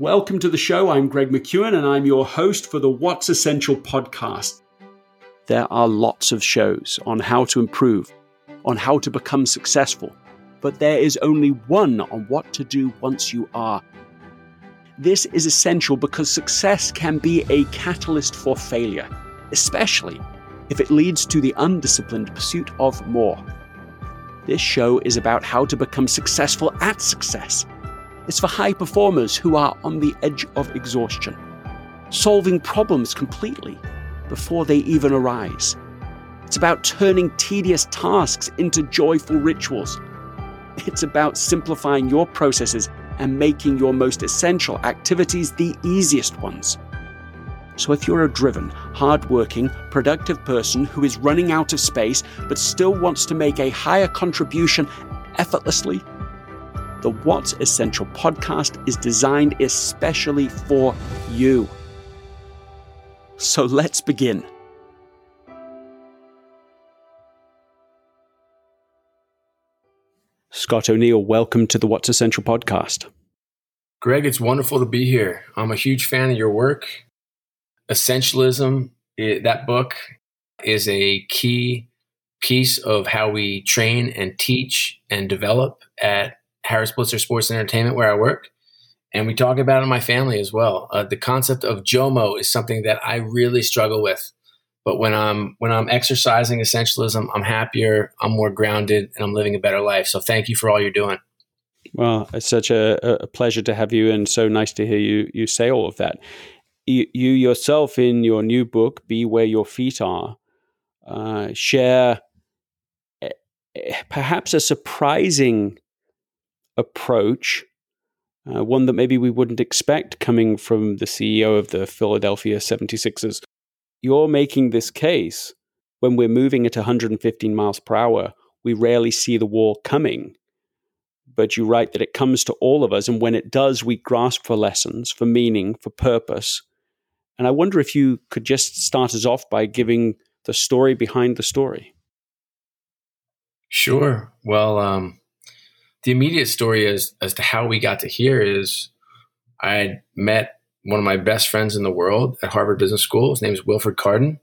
Welcome to the show. I'm Greg McKeown and I'm your host for the What's Essential podcast. There are lots of shows on how to improve, on how to become successful, but there is only one on what to do once you are. This is essential because success can be a catalyst for failure, especially if it leads to the undisciplined pursuit of more. This show is about how to become successful at success. It's for high performers who are on the edge of exhaustion, solving problems completely before they even arise. It's about turning tedious tasks into joyful rituals. It's about simplifying your processes and making your most essential activities the easiest ones. So, if you're a driven, hardworking, productive person who is running out of space but still wants to make a higher contribution effortlessly, the What's Essential podcast is designed especially for you. So, let's begin. Scott O'Neil, welcome to the What's Essential podcast. Greg, it's wonderful to be here. I'm a huge fan of your work Essentialism, it, that book is a key piece of how we train and teach and develop at Harris Blitzer Sports Entertainment, where I work. And we talk about it in my family as well. Uh, the concept of JOMO is something that I really struggle with. But when I'm when I'm exercising essentialism, I'm happier, I'm more grounded, and I'm living a better life. So thank you for all you're doing. Well, it's such a, a pleasure to have you, and so nice to hear you you say all of that you, you yourself in your new book, Be Where Your Feet Are, uh, share eh, eh, perhaps a surprising approach, uh, one that maybe we wouldn't expect coming from the CEO of the Philadelphia 76ers. You're making this case when we're moving at 115 miles per hour, we rarely see the wall coming. But you write that it comes to all of us, and when it does, we grasp for lessons, for meaning, for purpose, and I wonder if you could just start us off by giving the story behind the story. Sure. Well, um, the immediate story as as to how we got to here is I met one of my best friends in the world at Harvard Business School. His name is Wilfred Carden.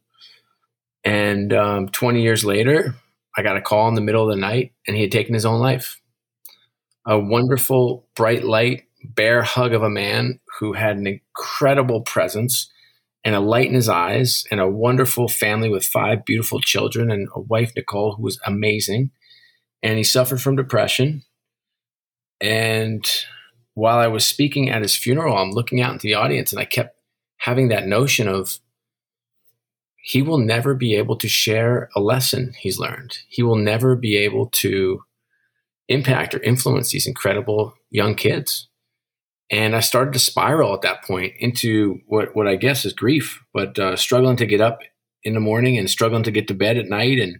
And um, 20 years later, I got a call in the middle of the night and he had taken his own life. A wonderful, bright light, bear hug of a man who had an incredible presence and a light in his eyes and a wonderful family with five beautiful children and a wife, Nicole, who was amazing. And he suffered from depression. And while I was speaking at his funeral, I'm looking out into the audience and I kept having that notion of he will never be able to share a lesson he's learned. He will never be able to impact or influence these incredible young kids. And I started to spiral at that point into what, what I guess is grief, but uh, struggling to get up in the morning and struggling to get to bed at night and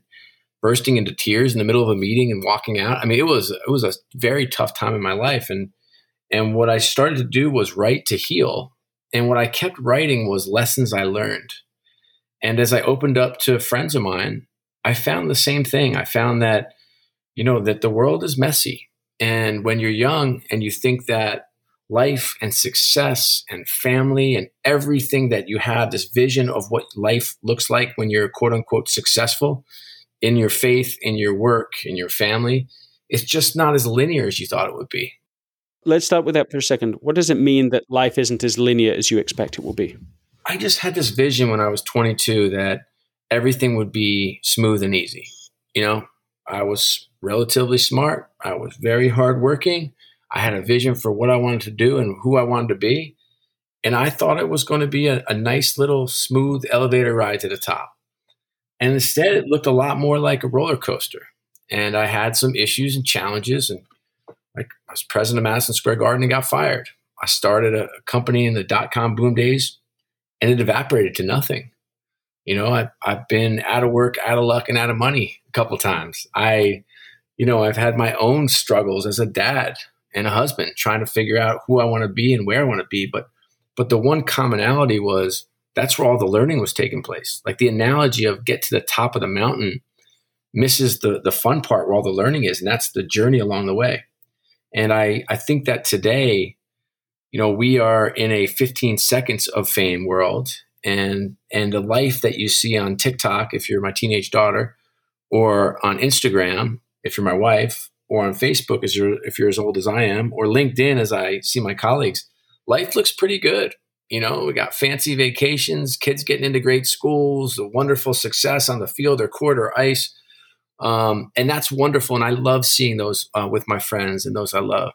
bursting into tears in the middle of a meeting and walking out. I mean, it was it was a very tough time in my life, and and what I started to do was write to heal, and what I kept writing was lessons I learned. And as I opened up to friends of mine, I found the same thing. I found that you know that the world is messy, and when you're young and you think that life and success and family and everything that you have, this vision of what life looks like when you're quote unquote successful in your faith, in your work, in your family, it's just not as linear as you thought it would be. Let's start with that for a second. What does it mean that life isn't as linear as you expect it will be? I just had this vision when I was 22 that everything would be smooth and easy. You know, I was relatively smart, I was very hardworking. I had a vision for what I wanted to do and who I wanted to be. And I thought it was going to be a, a nice little smooth elevator ride to the top. And instead, it looked a lot more like a roller coaster. And I had some issues and challenges. And like I was president of Madison Square Garden and got fired. I started a, company in the dot com boom days and it evaporated to nothing. You know, I, I've been out of work, out of luck, and out of money a couple times. I, you know, I've had my own struggles as a dad and a husband trying to figure out who I want to be and where I want to be. But but the one commonality was that's where all the learning was taking place. Like the analogy of get to the top of the mountain misses the the fun part where all the learning is, and that's the journey along the way. And I I think that today you know, we are in a 15 seconds of fame world and and the life that you see on TikTok if you're my teenage daughter or on Instagram if you're my wife or on Facebook as you're if you're as old as I am or LinkedIn as I see my colleagues life looks pretty good you know we got fancy vacations kids getting into great schools the wonderful success on the field or court or ice um, and that's wonderful and I love seeing those uh, with my friends and those I love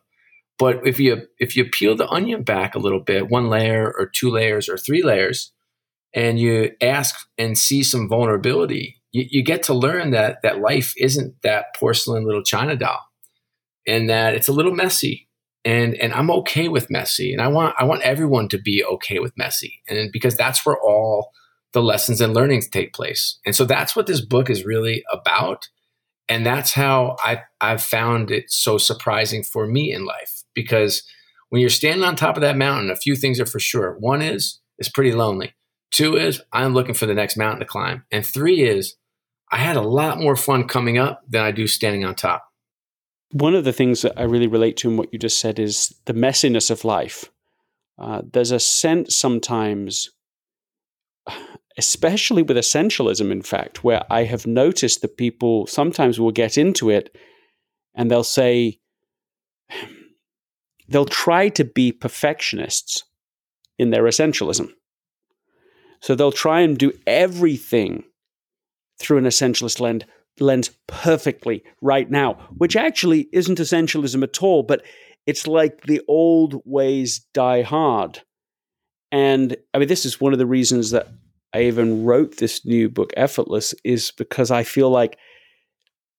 but if you if you peel the onion back a little bit, one layer or two layers or three layers, and you ask and see some vulnerability, you, you get to learn that that life isn't that porcelain little china doll, and that it's a little messy. And and I'm okay with messy, and I want I want everyone to be okay with messy, and because that's where all the lessons and learnings take place. And so that's what this book is really about. And that's how I, I've found it so surprising for me in life because when you're standing on top of that mountain, a few things are for sure. One is it's pretty lonely. Two is I'm looking for the next mountain to climb. And three is I had a lot more fun coming up than I do standing on top. One of the things that I really relate to in what you just said is the messiness of life. Uh, there's a sense sometimes, especially with essentialism, in fact, where I have noticed that people sometimes will get into it and they'll say, they'll try to be perfectionists in their essentialism. So they'll try and do everything through an essentialist lens, lens perfectly right now, which actually isn't essentialism at all, but it's like the old ways die hard. And I mean, this is one of the reasons that I even wrote this new book, Effortless, is because I feel like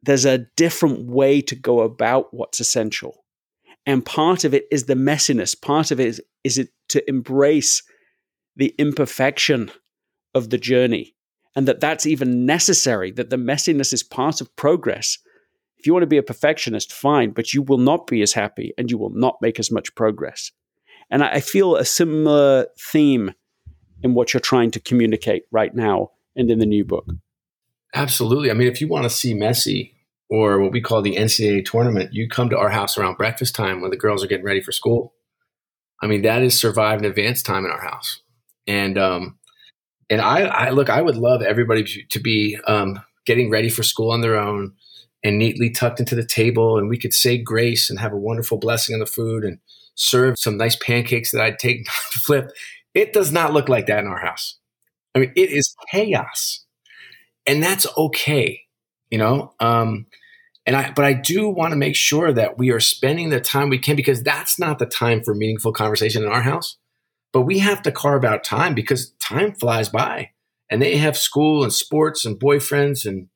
there's a different way to go about what's essential. And part of it is the messiness. Part of it is, is it to embrace the imperfection of the journey and that that's even necessary, that the messiness is part of progress. If you want to be a perfectionist, fine, but you will not be as happy and you will not make as much progress. And I feel a similar theme in what you're trying to communicate right now and in the new book. Absolutely. I mean, if you want to see messy, or what we call the NCAA tournament, you come to our house around breakfast time when the girls are getting ready for school. I mean, that is survive and advance time in our house. And, um, and I, I look, I would love everybody to be, um, getting ready for school on their own and neatly tucked into the table. And we could say grace and have a wonderful blessing on the food and serve some nice pancakes that I'd take to flip. It does not look like that in our house. I mean, it is chaos and that's okay you know um, and i but i do want to make sure that we are spending the time we can because that's not the time for meaningful conversation in our house but we have to carve out time because time flies by and they have school and sports and boyfriends and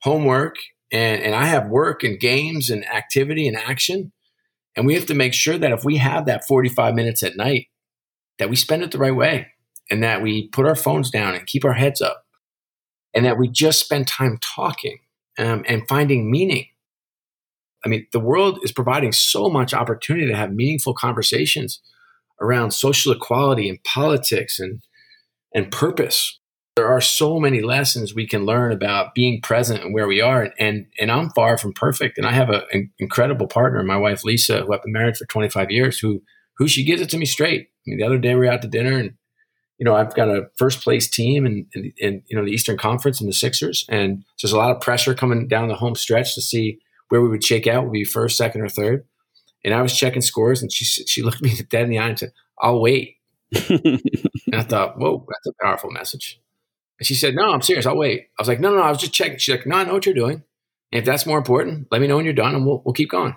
homework and, and i have work and games and activity and action and we have to make sure that if we have that 45 minutes at night that we spend it the right way and that we put our phones down and keep our heads up and that we just spend time talking um, and finding meaning. I mean, the world is providing so much opportunity to have meaningful conversations around social equality and politics and and purpose. There are so many lessons we can learn about being present and where we are. And and, I'm far from perfect. And I have a, an incredible partner, my wife Lisa, who I've been married for 25 years, who who she gives it to me straight. I mean, the other day we were out to dinner and you know, I've got a first place team in, in, in, you know the Eastern Conference and the Sixers, and so there's a lot of pressure coming down the home stretch to see where we would shake out. Would be first, second, or third. And I was checking scores, and she she looked me dead in the eye and said, "I'll wait." and I thought, "Whoa, that's a powerful message." And she said, "No, I'm serious. I'll wait." I was like, "No, no, no I was just checking." She's like, "No, I know what you're doing. And if that's more important, let me know when you're done, and we'll we'll keep going."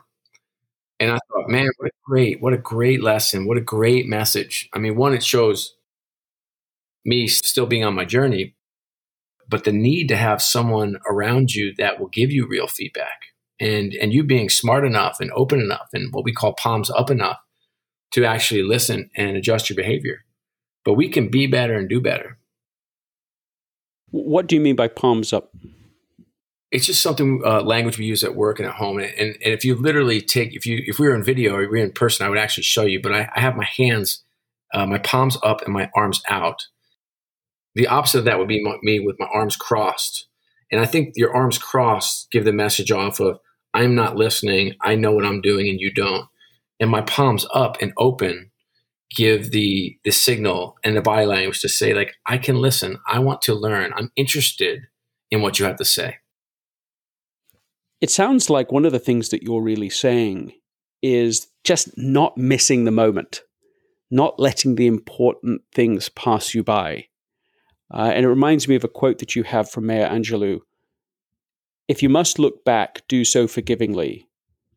And I thought, man, what a great, what a great lesson, what a great message. I mean, one, it shows me still being on my journey, but the need to have someone around you that will give you real feedback and and you being smart enough and open enough and what we call palms up enough to actually listen and adjust your behavior. But we can be better and do better. What do you mean by palms up? It's just something uh, language we use at work and at home. And, and, and, if you literally take, if you if we were in video or we were in person, I would actually show you. But I, I have my hands, uh, my palms up and my arms out, the opposite of that would be my, me with my arms crossed. And I think your arms crossed give the message off of, I'm not listening. I know what I'm doing and you don't. And my palms up and open give the the signal and the body language to say like I can listen, I want to learn, I'm interested in what you have to say. It sounds like one of the things that you're really saying is just not missing the moment, not letting the important things pass you by. Uh, and it reminds me of a quote that you have from Maya Angelou If you must look back, do so forgivingly.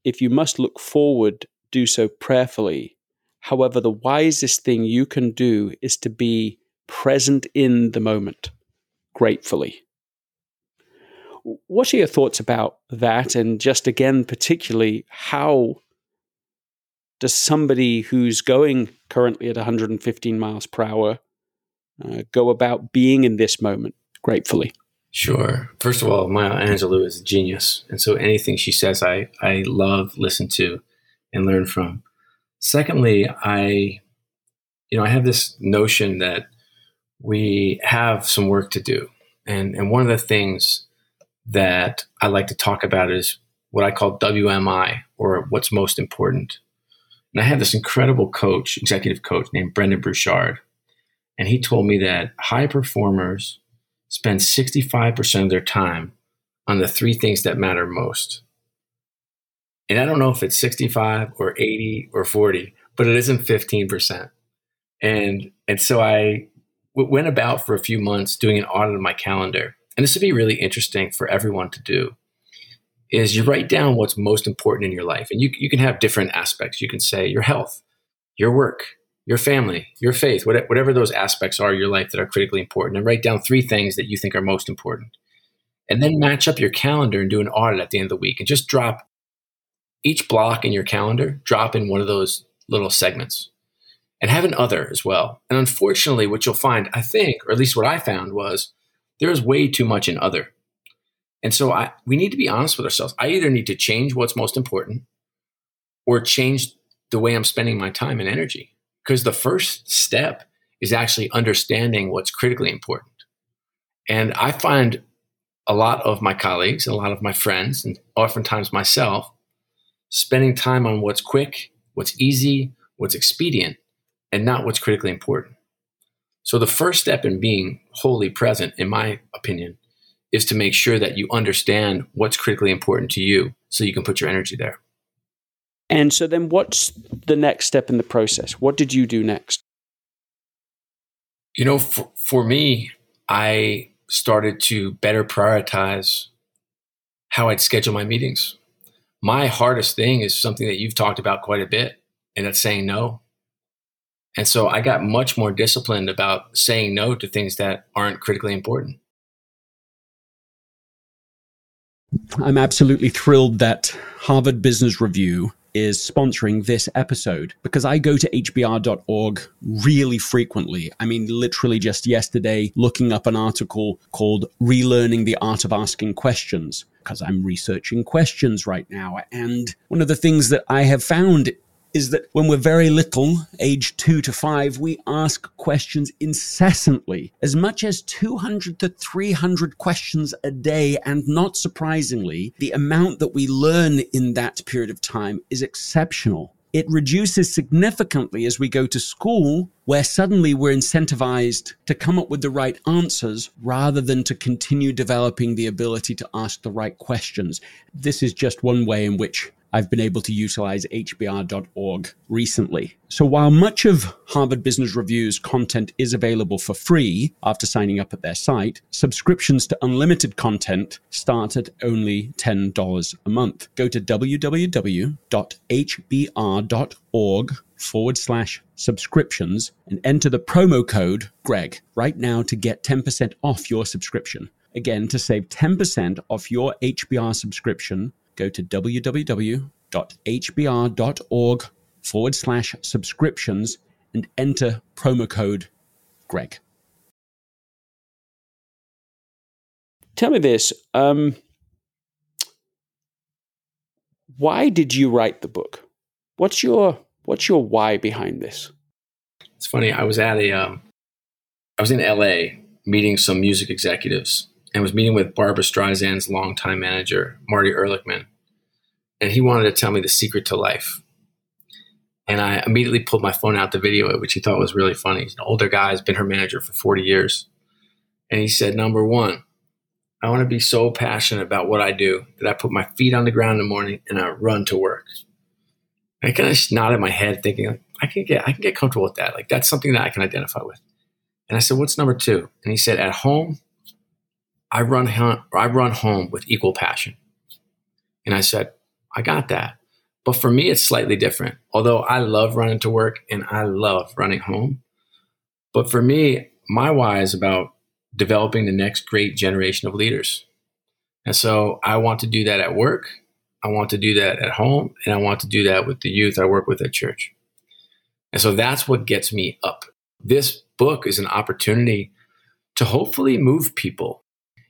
If you must look forward, do so prayerfully. However, the wisest thing you can do is to be present in the moment, gratefully. What are your thoughts about that? And just again, particularly, how does somebody who's going currently at 115 miles per hour uh, go about being in this moment gratefully? Sure. First of all, Maya Angelou is a genius. And so anything she says, I, I love, listen to, and learn from. Secondly, I, you know, I have this notion that we have some work to do. And, and one of the things that I like to talk about is what I call WMI or what's most important. And I have this incredible coach, executive coach named Brendon Burchard. And he told me that high performers spend 65% of their time on the three things that matter most. And I don't know if it's 65 or 80 or 40, but it isn't 15%. And, and so I went about for a few months doing an audit of my calendar. And this would be really interesting for everyone to do is you write down what's most important in your life. And you, you can have different aspects. You can say your health, your work, your family, your faith, whatever those aspects are in your life that are critically important, and write down three things that you think are most important. And then match up your calendar and do an audit at the end of the week and just drop each block in your calendar, drop in one of those little segments and have an other as well. And unfortunately, what you'll find, I think, or at least what I found was there is way too much in other. And so I, we need to be honest with ourselves. I either need to change what's most important or change the way I'm spending my time and energy. Because the first step is actually understanding what's critically important. And I find a lot of my colleagues and a lot of my friends, and oftentimes myself, spending time on what's quick, what's easy, what's expedient, and not what's critically important. So the first step in being wholly present, in my opinion, is to make sure that you understand what's critically important to you so you can put your energy there. And so then what's the next step in the process? What did you do next? You know, for, for me, I started to better prioritize how I'd schedule my meetings my hardest thing is something that you've talked about quite a bit, and that's saying no. And so I got much more disciplined about saying no to things that aren't critically important. I'm absolutely thrilled that Harvard Business Review is sponsoring this episode because I go to hbr.org really frequently. I mean, literally just yesterday, looking up an article called Relearning the Art of Asking Questions because I'm researching questions right now. And one of the things that I have found is that when we're very little, age two to five, we ask questions incessantly, as much as 200 to 300 questions a day. And not surprisingly, the amount that we learn in that period of time is exceptional. It reduces significantly as we go to school, where suddenly we're incentivized to come up with the right answers rather than to continue developing the ability to ask the right questions. This is just one way in which I've been able to utilize hbr.org recently. So while much of Harvard Business Review's content is available for free after signing up at their site, subscriptions to unlimited content start at only $10 a month. Go to www.hbr.org forward slash subscriptions and enter the promo code Greg right now to get 10% off your subscription. Again, to save 10% off your HBR subscription, go to www.hbr.org forward slash subscriptions and enter promo code Greg. Tell me this. Um, why did you write the book? What's your what's your why behind this? It's funny. I was at a um, I was in L.A. meeting some music executives, and was meeting with Barbra Streisand's longtime manager, Marty Erlichman. And he wanted to tell me the secret to life. And I immediately pulled my phone out to video it, which he thought was really funny. He's an older guy, has been her manager for 40 years. And he said, Number one, I want to be so passionate about what I do that I put my feet on the ground in the morning and I run to work. I kind of nodded my head, thinking, I can get, I can get comfortable with that. Like that's something that I can identify with. And I said, "What's number two? And he said, "At home, I run, I run home with equal passion." And I said, "I got that." But for me, it's slightly different. Although I love running to work and I love running home, but for me, my why is about developing the next great generation of leaders. And so I want to do that at work. I want to do that at home and I want to do that with the youth I work with at church. And so that's what gets me up. This book is an opportunity to hopefully move people.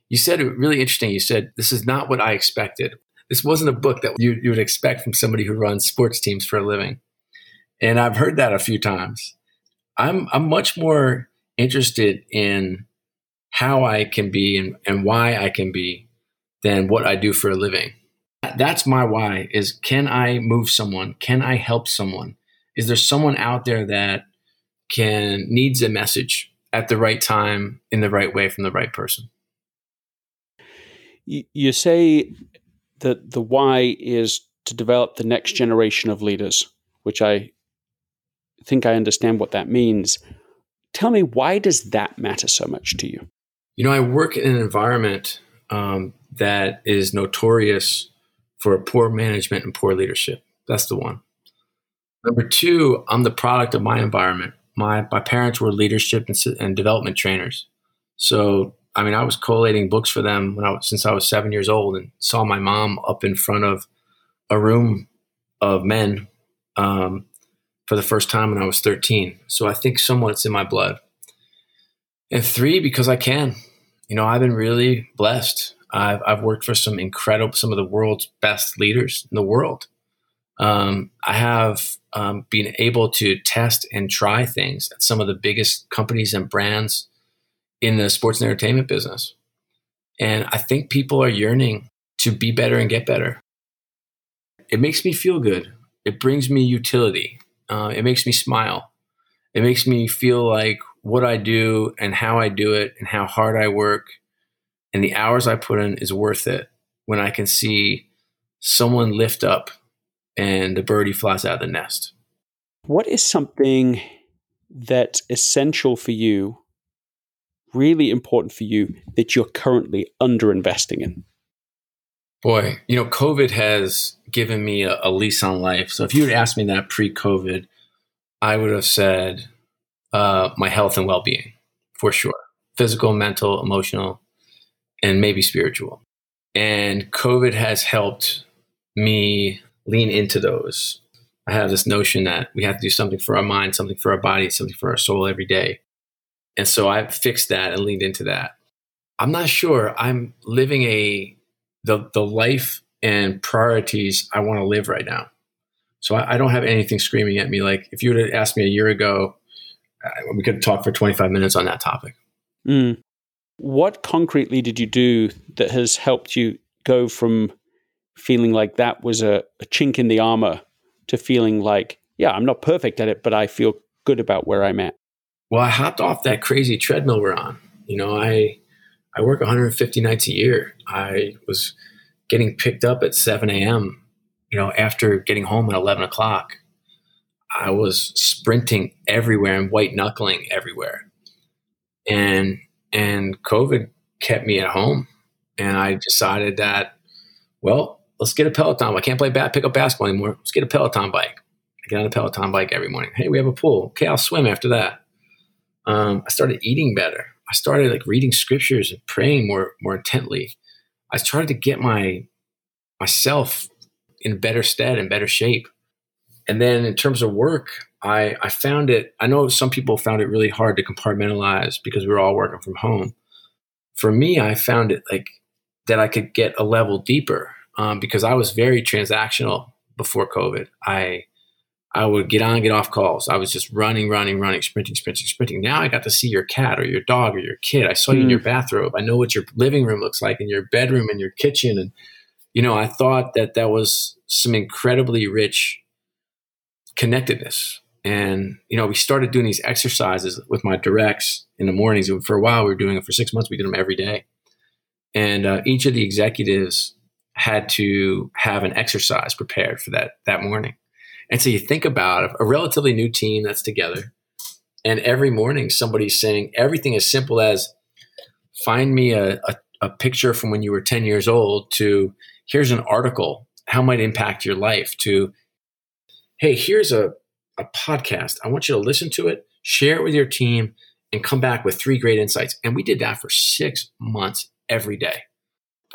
You said it really interesting. You said, This is not what I expected. This wasn't a book that you, you would expect from somebody who runs sports teams for a living. And I've heard that a few times. I'm, I'm much more interested in how I can be and, and why I can be than what I do for a living. That's my why is can I move someone? Can I help someone? Is there someone out there that can needs a message at the right time in the right way from the right person? You say that the why is to develop the next generation of leaders, which I think I understand what that means. Tell me, why does that matter so much to you? You know, I work in an environment um, that is notorious for poor management and poor leadership. That's the one. Number two, I'm the product of my environment. My, my parents were leadership and, and development trainers. So, I mean, I was collating books for them when I was, since I was seven years old and saw my mom up in front of a room of men um, for the first time when I was 13. So I think somewhat it's in my blood. And three, because I can you know, I've been really blessed. I've, I've worked for some incredible, some of the world's best leaders in the world. Um, I have um, been able to test and try things at some of the biggest companies and brands in the sports and entertainment business. And I think people are yearning to be better and get better. It makes me feel good. It brings me utility. Uh, it makes me smile. It makes me feel like what I do and how I do it and how hard I work and the hours I put in is worth it when I can see someone lift up and the birdie flies out of the nest. What is something that's essential for you, really important for you, that you're currently underinvesting in? Boy, you know, COVID has given me a, a lease on life. So if you had asked me that pre COVID, I would have said, uh, my health and well being for sure physical, mental, emotional, and maybe spiritual. And COVID has helped me lean into those. I have this notion that we have to do something for our mind, something for our body, something for our soul every day. And so I've fixed that and leaned into that. I'm not sure I'm living a the the life and priorities I want to live right now. So I, I don't have anything screaming at me. Like if you would have asked me a year ago, we could talk for 25 minutes on that topic. Mm. What concretely did you do that has helped you go from feeling like that was a, a chink in the armor to feeling like, yeah, I'm not perfect at it, but I feel good about where I'm at? Well, I hopped off that crazy treadmill we're on. You know, I I work 150 nights a year. I was getting picked up at 7 a.m. You know, after getting home at 11 o'clock I was sprinting everywhere and white knuckling everywhere. And and COVID kept me at home. And I decided that, well, let's get a Peloton. I can't play bat, pick up basketball anymore. Let's get a Peloton bike. I get on a Peloton bike every morning. Hey, we have a pool. Okay, I'll swim after that. Um, I started eating better. I started like reading scriptures and praying more more intently. I started to get my myself in better stead and better shape. And then in terms of work, I, I found it, I know some people found it really hard to compartmentalize because we were all working from home. For me, I found it like that I could get a level deeper um, because I was very transactional before COVID. I, I would get on, get off calls. I was just running, running, running, sprinting, sprinting, sprinting. Now I got to see your cat or your dog or your kid. I saw you in hmm. your bathrobe. I know what your living room looks like and your bedroom and your kitchen. And, you know, I thought that that was some incredibly rich connectedness. And, you know, we started doing these exercises with my directs in the mornings. And For a while, we were doing it for six months. We did them every day. And uh, each of the executives had to have an exercise prepared for that that morning. And so you think about a relatively new team that's together, and every morning somebody's saying everything as simple as find me a, a, a picture from when you were 10 years old to here's an article, how might impact your life to hey, here's a, a podcast. I want you to listen to it, share it with your team, and come back with three great insights. And we did that for six months every day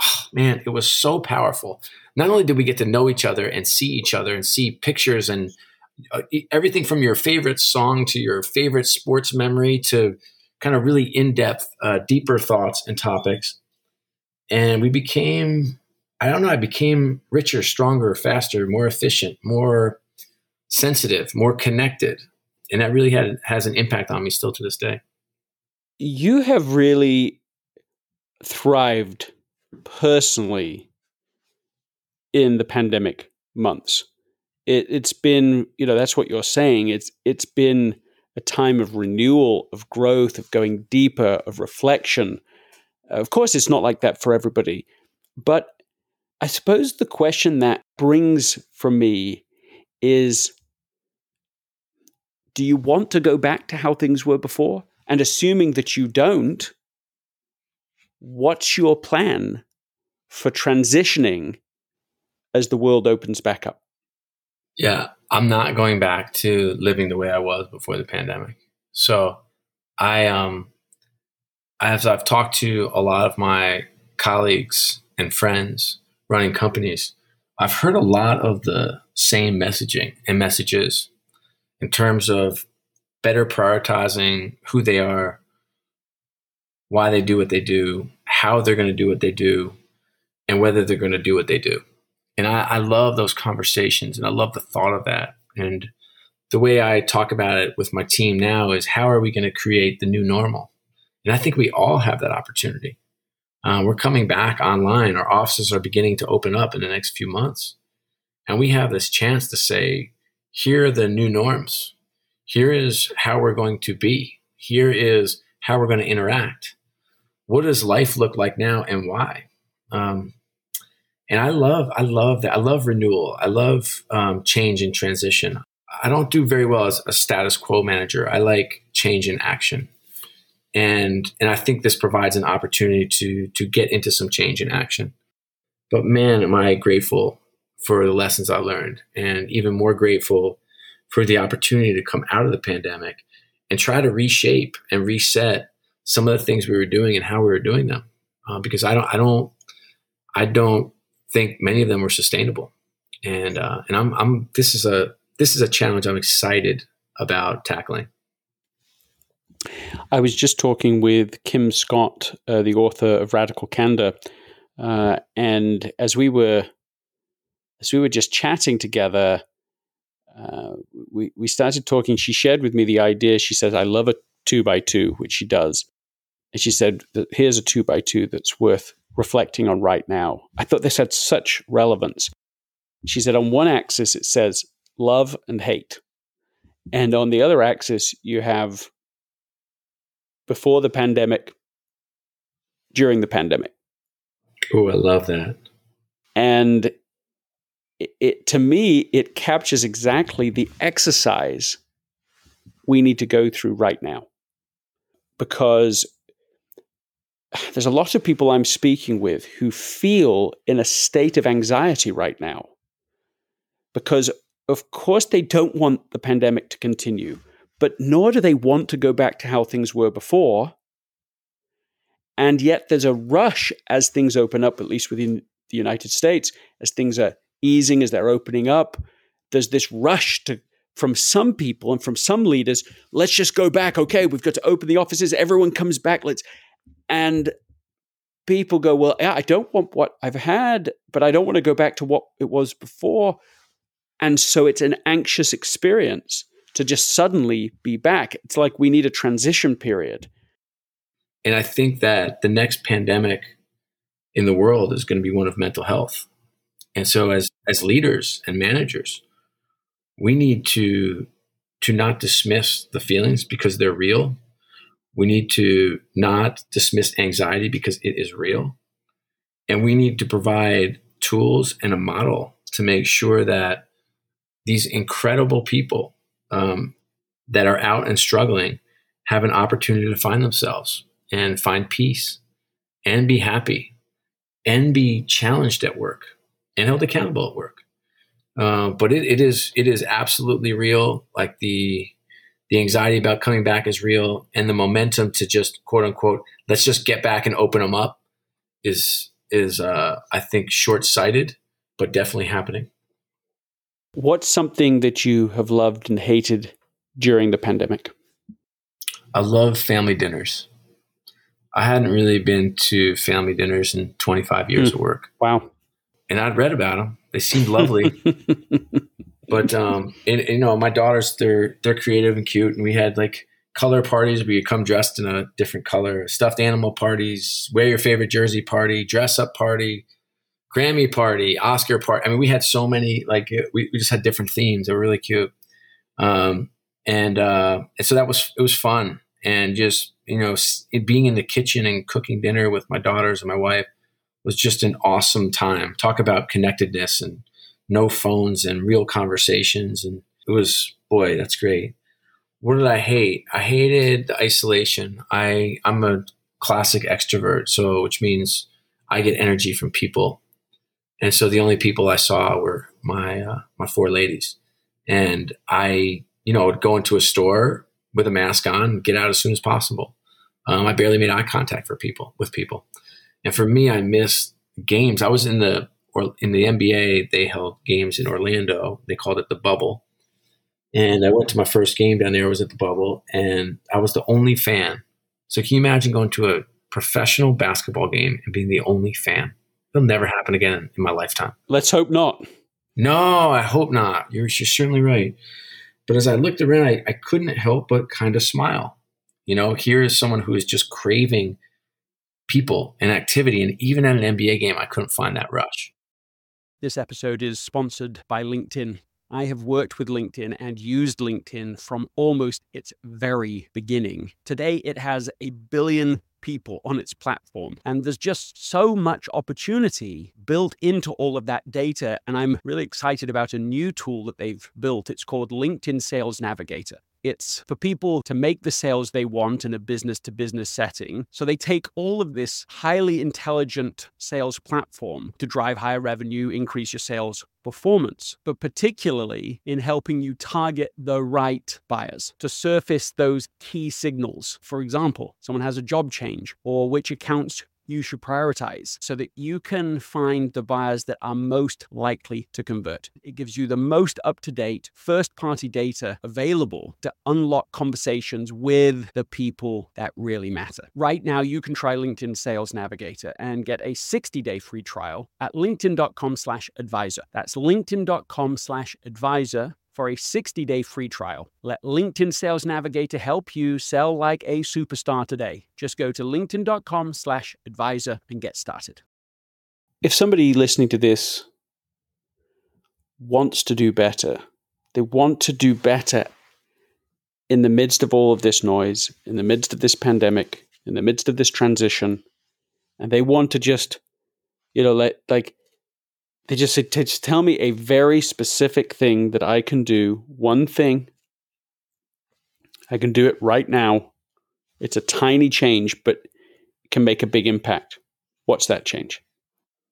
oh, man, it was so powerful. Not only did we get to know each other and see each other and see pictures and uh, everything from your favorite song to your favorite sports memory to kind of really in depth, uh, deeper thoughts and topics. And we became, I don't know, I became richer, stronger, faster, more efficient, more sensitive, more connected. And that really had has an impact on me still to this day. You have really thrived personally in the pandemic months. It, it's been, you know, that's what you're saying. It's it's been a time of renewal, of growth, of going deeper, of reflection. Of course, it's not like that for everybody, but I suppose the question that brings from me is do you want to go back to how things were before? And assuming that you don't, what's your plan for transitioning as the world opens back up? Yeah, I'm not going back to living the way I was before the pandemic. So I um as I've talked to a lot of my colleagues and friends running companies, I've heard a lot of the same messaging and messages in terms of better prioritizing who they are, why they do what they do, how they're going to do what they do, and whether they're going to do what they do. And I, I love those conversations and I love the thought of that. And the way I talk about it with my team now is how are we going to create the new normal? And I think we all have that opportunity. Uh, we're coming back online. Our offices are beginning to open up in the next few months. And we have this chance to say, here are the new norms. Here is how we're going to be. Here is how we're going to interact what does life look like now and why? Um, and I love, I love that. I love renewal. I love um, change and transition. I don't do very well as a status quo manager. I like change in action, and and I think this provides an opportunity to to get into some change in action. But man, am I grateful for the lessons I learned, and even more grateful for the opportunity to come out of the pandemic and try to reshape and reset some of the things we were doing and how we were doing them, uh, because I don't, I don't, I don't think many of them were sustainable. And uh, and I'm, I'm, this is a, this is a challenge I'm excited about tackling. I was just talking with Kim Scott, uh, the author of Radical Candor, uh, and as we were, as we were just chatting together, uh, we we started talking. She shared with me the idea. She says, "I love a two by two, which she does." And she said, Here's a two by two that's worth reflecting on right now. I thought this had such relevance. She said, On one axis, it says love and hate. And on the other axis, you have before the pandemic, during the pandemic. Oh, I love that. And it, it, to me, it captures exactly the exercise we need to go through right now. Because there's a lot of people I'm speaking with who feel in a state of anxiety right now because, of course, they don't want the pandemic to continue, but nor do they want to go back to how things were before. And yet, there's a rush as things open up, at least within the United States, as things are easing, as they're opening up. There's this rush to from some people and from some leaders, let's just go back. Okay, we've got to open the offices. Everyone comes back. Let's and people go, well, yeah, I don't want what I've had, but I don't want to go back to what it was before. And so it's an anxious experience to just suddenly be back. It's like we need a transition period. And I think that the next pandemic in the world is going to be one of mental health. And so as as leaders and managers, we need to to not dismiss the feelings because they're real. We need to not dismiss anxiety because it is real. And we need to provide tools and a model to make sure that these incredible people um, that are out and struggling have an opportunity to find themselves and find peace and be happy and be challenged at work and held accountable at work. Uh, but it, it is it is absolutely real. Like the the anxiety about coming back is real, and the momentum to just quote unquote let's just get back and open them up is is uh, I think short sighted, but definitely happening. What's something that you have loved and hated during the pandemic? I love family dinners. I hadn't really been to family dinners in 25 years mm. of work. Wow. And I'd read about them. They seemed lovely. but um and, and, you know, my daughters they're they're creative and cute and we had like color parties where you come dressed in a different color, stuffed animal parties, wear your favorite jersey party, dress up party, Grammy party, Oscar party. I mean, we had so many like we, we just had different themes. They were really cute. Um and uh and so that was it was fun and just you know being in the kitchen and cooking dinner with my daughters and my wife was just an awesome time talk about connectedness and no phones and real conversations and it was boy that's great. What did i hate? I hated the isolation. I i'm a classic extrovert so which means i get energy from people. And so the only people i saw were my uh, my four ladies. And i you know would go into a store with a mask on, get out as soon as possible. Um, I barely made eye contact for people with people, and for me, I missed games. I was in the or in the NBA. They held games in Orlando. They called it the Bubble, and I went to my first game down there. I was at the Bubble, and I was the only fan. So can you imagine going to a professional basketball game and being the only fan? It'll never happen again in my lifetime. Let's hope not. No, I hope not. You're, you're certainly right. But as I looked around, I, I couldn't help but kind of smile. You know, here is someone who is just craving people and activity. And even at an NBA game, I couldn't find that rush. This episode is sponsored by LinkedIn. I have worked with LinkedIn and used LinkedIn from almost its very beginning. Today, it has a billion people on its platform. And there's just so much opportunity built into all of that data. And I'm really excited about a new tool that they've built. It's called LinkedIn Sales Navigator. It's for people to make the sales they want in a business to business setting. So they take all of this highly intelligent sales platform to drive higher revenue, increase your sales performance, but particularly in helping you target the right buyers to surface those key signals. For example, someone has a job change or which accounts you should prioritize so that you can find the buyers that are most likely to convert. It gives you the most up to date first party data available to unlock conversations with the people that really matter. Right now, you can try LinkedIn Sales Navigator and get a 60 day free trial at linkedin.com slash advisor. That's linkedin.com slash advisor for a 60 day free trial. Let LinkedIn Sales Navigator help you sell like a superstar today. Just go to linkedin.com slash advisor and get started. If somebody listening to this wants to do better, they want to do better in the midst of all of this noise, in the midst of this pandemic, in the midst of this transition, and they want to just, you know, like, like they just said, just tell me a very specific thing that I can do. One thing. I can do it right now. It's a tiny change, but it can make a big impact. What's that change?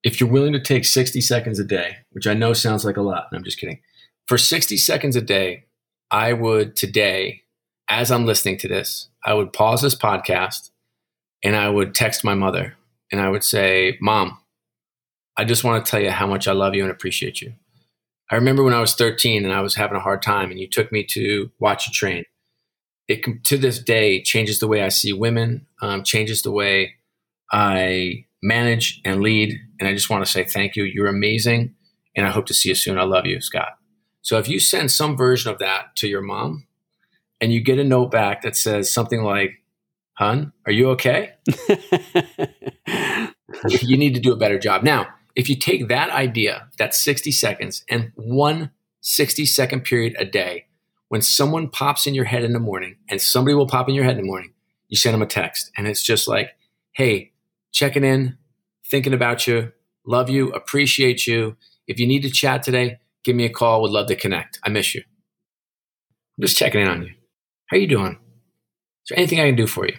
If you're willing to take 60 seconds a day, which I know sounds like a lot, I'm just kidding. For 60 seconds a day, I would today, as I'm listening to this, I would pause this podcast and I would text my mother and I would say, Mom, I just want to tell you how much I love you and appreciate you. I remember when I was 13 and I was having a hard time, and you took me to watch a train. It to this day changes the way I see women, um, changes the way I manage and lead. And I just want to say thank you. You're amazing, and I hope to see you soon. I love you, Scott. So if you send some version of that to your mom, and you get a note back that says something like, "Hun, are you okay?" you need to do a better job now if you take that idea, that 60 seconds, and one 60 second period a day. When someone pops in your head in the morning, and somebody will pop in your head in the morning, you send them a text. And it's just like, hey, checking in, thinking about you, love you, appreciate you. If you need to chat today, give me a call. Would love to connect. I miss you. I'm just checking in on you. How are you doing? Is there anything I can do for you?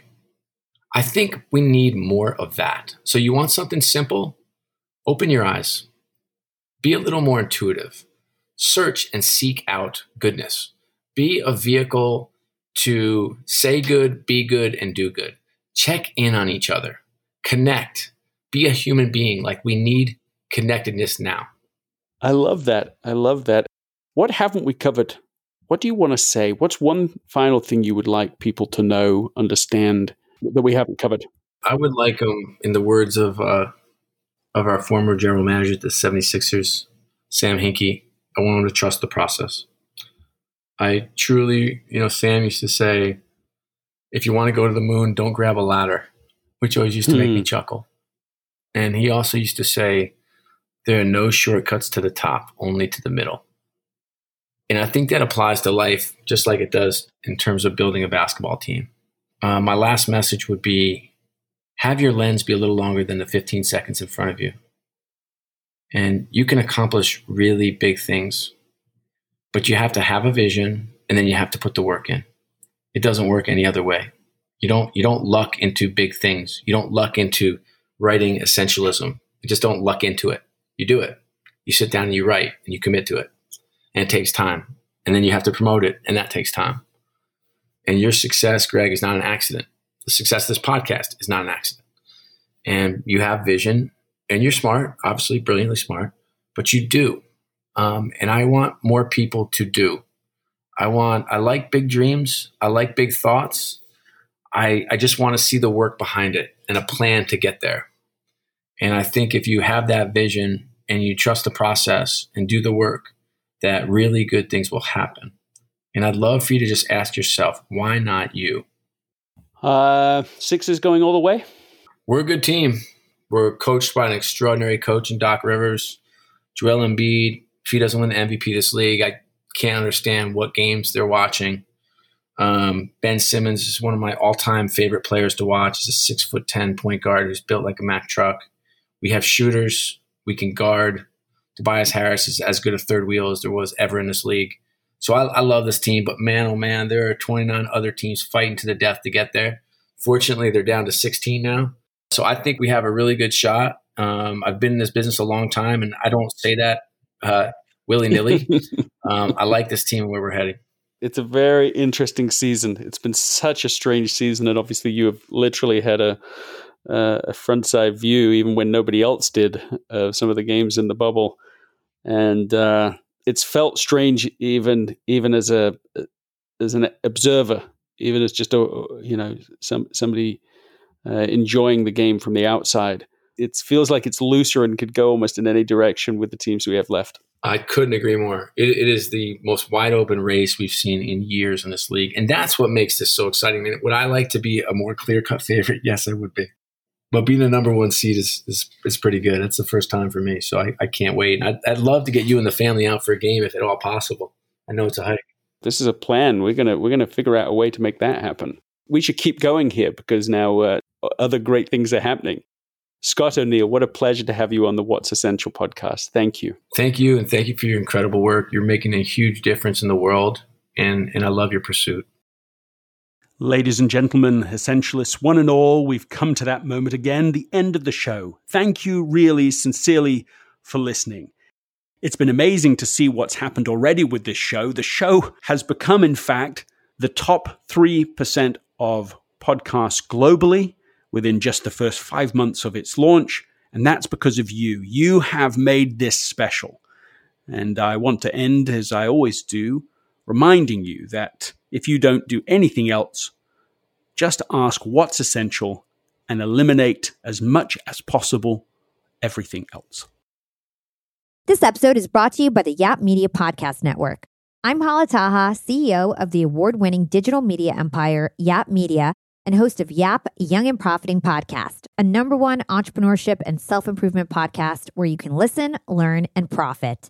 I think we need more of that. So you want something simple? Open your eyes. Be a little more intuitive. Search and seek out goodness. Be a vehicle to say good, be good, and do good. Check in on each other. Connect. Be a human being. Like we need connectedness now. I love that. I love that. What haven't we covered? What do you want to say? What's one final thing you would like people to know, understand that we haven't covered? I would like them, um, in the words of uh, of our former general manager at the 76ers, Sam Hinkie, I want them to trust the process. I truly, you know, Sam used to say, if you want to go to the moon, don't grab a ladder, which always used to make me hmm. chuckle. And he also used to say, there are no shortcuts to the top, only to the middle. And I think that applies to life just like it does in terms of building a basketball team. Uh, my last message would be have your lens be a little longer than the 15 seconds in front of you. And you can accomplish really big things, but you have to have a vision and then you have to put the work in. It doesn't work any other way. You don't, you don't luck into big things. You don't luck into writing essentialism. You just don't luck into it. You do it. You sit down and you write and you commit to it. And it takes time. And then you have to promote it and that takes time. And your success, Greg, is not an accident. The success of this podcast is not an accident. And you have vision and you're smart, obviously brilliantly smart, but you do. Um, and I want more people to do. I want, I like big dreams. I like big thoughts. I, I just want to see the work behind it and a plan to get there. And I think if you have that vision and you trust the process and do the work, that really good things will happen. And I'd love for you to just ask yourself, why not you? Uh, Sixers going all the way. We're a good team. We're coached by an extraordinary coach in Doc Rivers. Joel Embiid, if he doesn't win the MVP this league, I can't understand what games they're watching. Um, ben Simmons is one of my all-time favorite players to watch. He's a six foot ten point guard who's built like a Mack truck. We have shooters we can guard. Tobias Harris is as good a third wheel as there was ever in this league. So I, I, love this team, but man, oh man, there are 29 other teams fighting to the death to get there. Fortunately, they're down to 16 now. So I think we have a really good shot. Um, I've been in this business a long time, and I don't say that uh, willy nilly. um, I like this team and where we're heading. It's a very interesting season. It's been such a strange season, and obviously, you have literally had a uh, a front side view, even when nobody else did, of some of the games in the bubble, and uh, it's felt strange even even as a as an observer, even as just a you know some somebody uh, enjoying the game from the outside. It feels like it's looser and could go almost in any direction with the teams we have left. I couldn't agree more. It, it is the most wide open race we've seen in years in this league, and that's what makes this so exciting. I mean, would I like to be a more clear cut favorite? Yes, I would be but being the number one seed is, is, is pretty good. It's the first time for me, so I, I can't wait. And I'd, I'd love to get you and the family out for a game if at all possible. I know it's a hike. This is a plan. We're gonna we're gonna figure out a way to make that happen. We should keep going here because now uh, other great things are happening. Scott O'Neil, what a pleasure to have you on the What's Essential podcast. Thank you. Thank you, and thank you for your incredible work. You're making a huge difference in the world, and and I love your pursuit. Ladies and gentlemen, essentialists, one and all, we've come to that moment again, the end of the show. Thank you really sincerely for listening. It's been amazing to see what's happened already with this show. The show has become, in fact, the top 3% of podcasts globally within just the first five months of its launch. And that's because of you. You have made this special. And I want to end, as I always do, reminding you that if you don't do anything else, just ask what's essential and eliminate as much as possible everything else. This episode is brought to you by the Yap Media Podcast Network. I'm Hala Taha, CEO of the award winning digital media empire, Yap Media, and host of Yap Young and Profiting Podcast, a number one entrepreneurship and self improvement podcast where you can listen, learn, and profit.